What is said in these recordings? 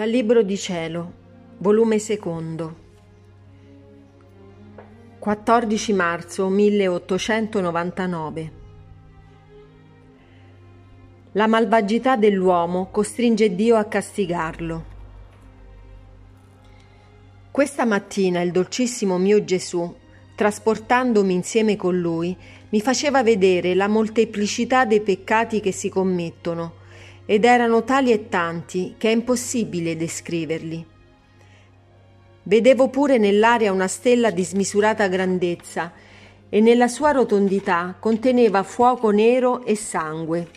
Dal Libro di Cielo, volume secondo, 14 marzo 1899. La malvagità dell'uomo costringe Dio a castigarlo. Questa mattina il dolcissimo mio Gesù, trasportandomi insieme con lui, mi faceva vedere la molteplicità dei peccati che si commettono ed erano tali e tanti che è impossibile descriverli. Vedevo pure nell'aria una stella di smisurata grandezza e nella sua rotondità conteneva fuoco nero e sangue.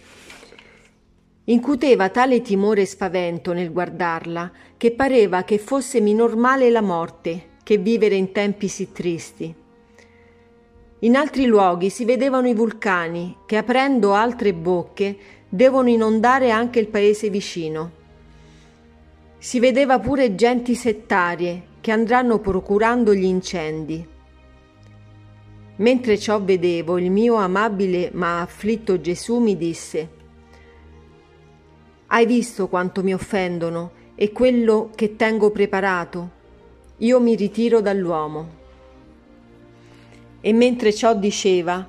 Incuteva tale timore e spavento nel guardarla che pareva che fosse minor male la morte che vivere in tempi sì tristi. In altri luoghi si vedevano i vulcani che, aprendo altre bocche, devono inondare anche il paese vicino. Si vedeva pure genti settarie che andranno procurando gli incendi. Mentre ciò vedevo, il mio amabile ma afflitto Gesù mi disse, Hai visto quanto mi offendono e quello che tengo preparato? Io mi ritiro dall'uomo. E mentre ciò diceva,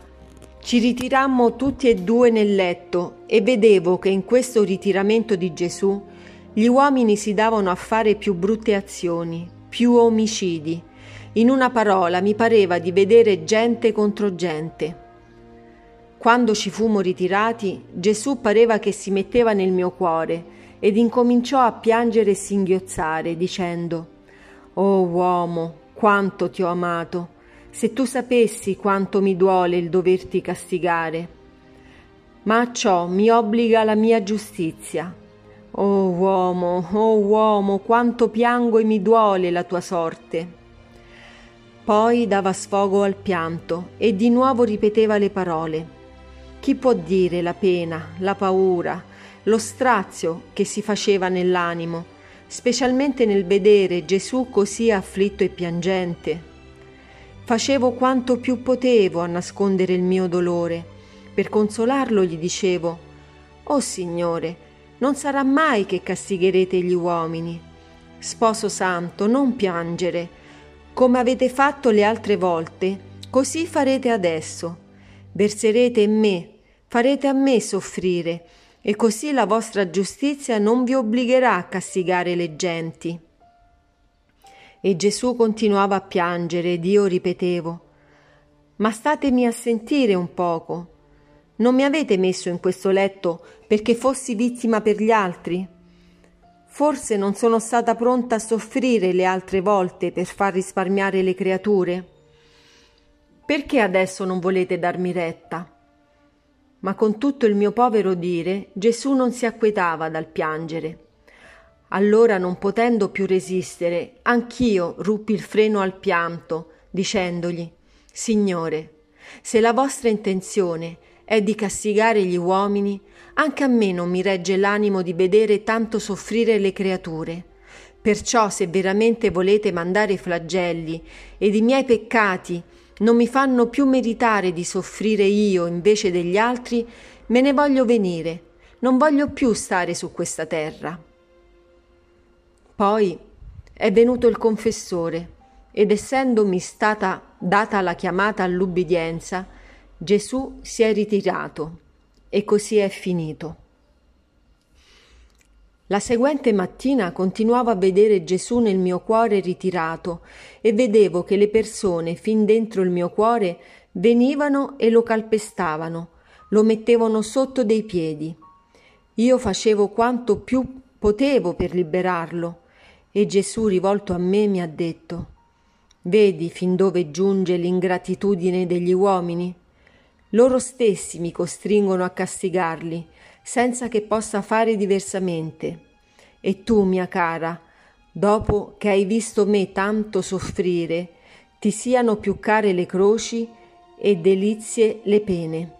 ci ritirammo tutti e due nel letto e vedevo che in questo ritiramento di Gesù gli uomini si davano a fare più brutte azioni, più omicidi. In una parola mi pareva di vedere gente contro gente. Quando ci fummo ritirati, Gesù pareva che si metteva nel mio cuore ed incominciò a piangere e singhiozzare, dicendo Oh uomo, quanto ti ho amato! Se tu sapessi quanto mi duole il doverti castigare. Ma a ciò mi obbliga la mia giustizia. Oh uomo, oh uomo, quanto piango e mi duole la tua sorte. Poi dava sfogo al pianto e di nuovo ripeteva le parole. Chi può dire la pena, la paura, lo strazio che si faceva nell'animo, specialmente nel vedere Gesù così afflitto e piangente? Facevo quanto più potevo a nascondere il mio dolore. Per consolarlo gli dicevo, Oh Signore, non sarà mai che castigherete gli uomini. Sposo santo, non piangere. Come avete fatto le altre volte, così farete adesso. Verserete in me, farete a me soffrire, e così la vostra giustizia non vi obbligherà a castigare le genti. E Gesù continuava a piangere ed io ripetevo, Ma statemi a sentire un poco. Non mi avete messo in questo letto perché fossi vittima per gli altri? Forse non sono stata pronta a soffrire le altre volte per far risparmiare le creature? Perché adesso non volete darmi retta? Ma con tutto il mio povero dire, Gesù non si acquetava dal piangere. Allora, non potendo più resistere, anch'io ruppi il freno al pianto, dicendogli Signore, se la vostra intenzione è di castigare gli uomini, anche a me non mi regge l'animo di vedere tanto soffrire le creature. Perciò, se veramente volete mandare flagelli ed i miei peccati non mi fanno più meritare di soffrire io invece degli altri, me ne voglio venire, non voglio più stare su questa terra. Poi è venuto il confessore ed essendomi stata data la chiamata all'ubbidienza, Gesù si è ritirato e così è finito. La seguente mattina continuavo a vedere Gesù nel mio cuore ritirato e vedevo che le persone fin dentro il mio cuore venivano e lo calpestavano, lo mettevano sotto dei piedi. Io facevo quanto più potevo per liberarlo, e Gesù, rivolto a me, mi ha detto Vedi fin dove giunge l'ingratitudine degli uomini? Loro stessi mi costringono a castigarli, senza che possa fare diversamente. E tu, mia cara, dopo che hai visto me tanto soffrire, ti siano più care le croci e delizie le pene.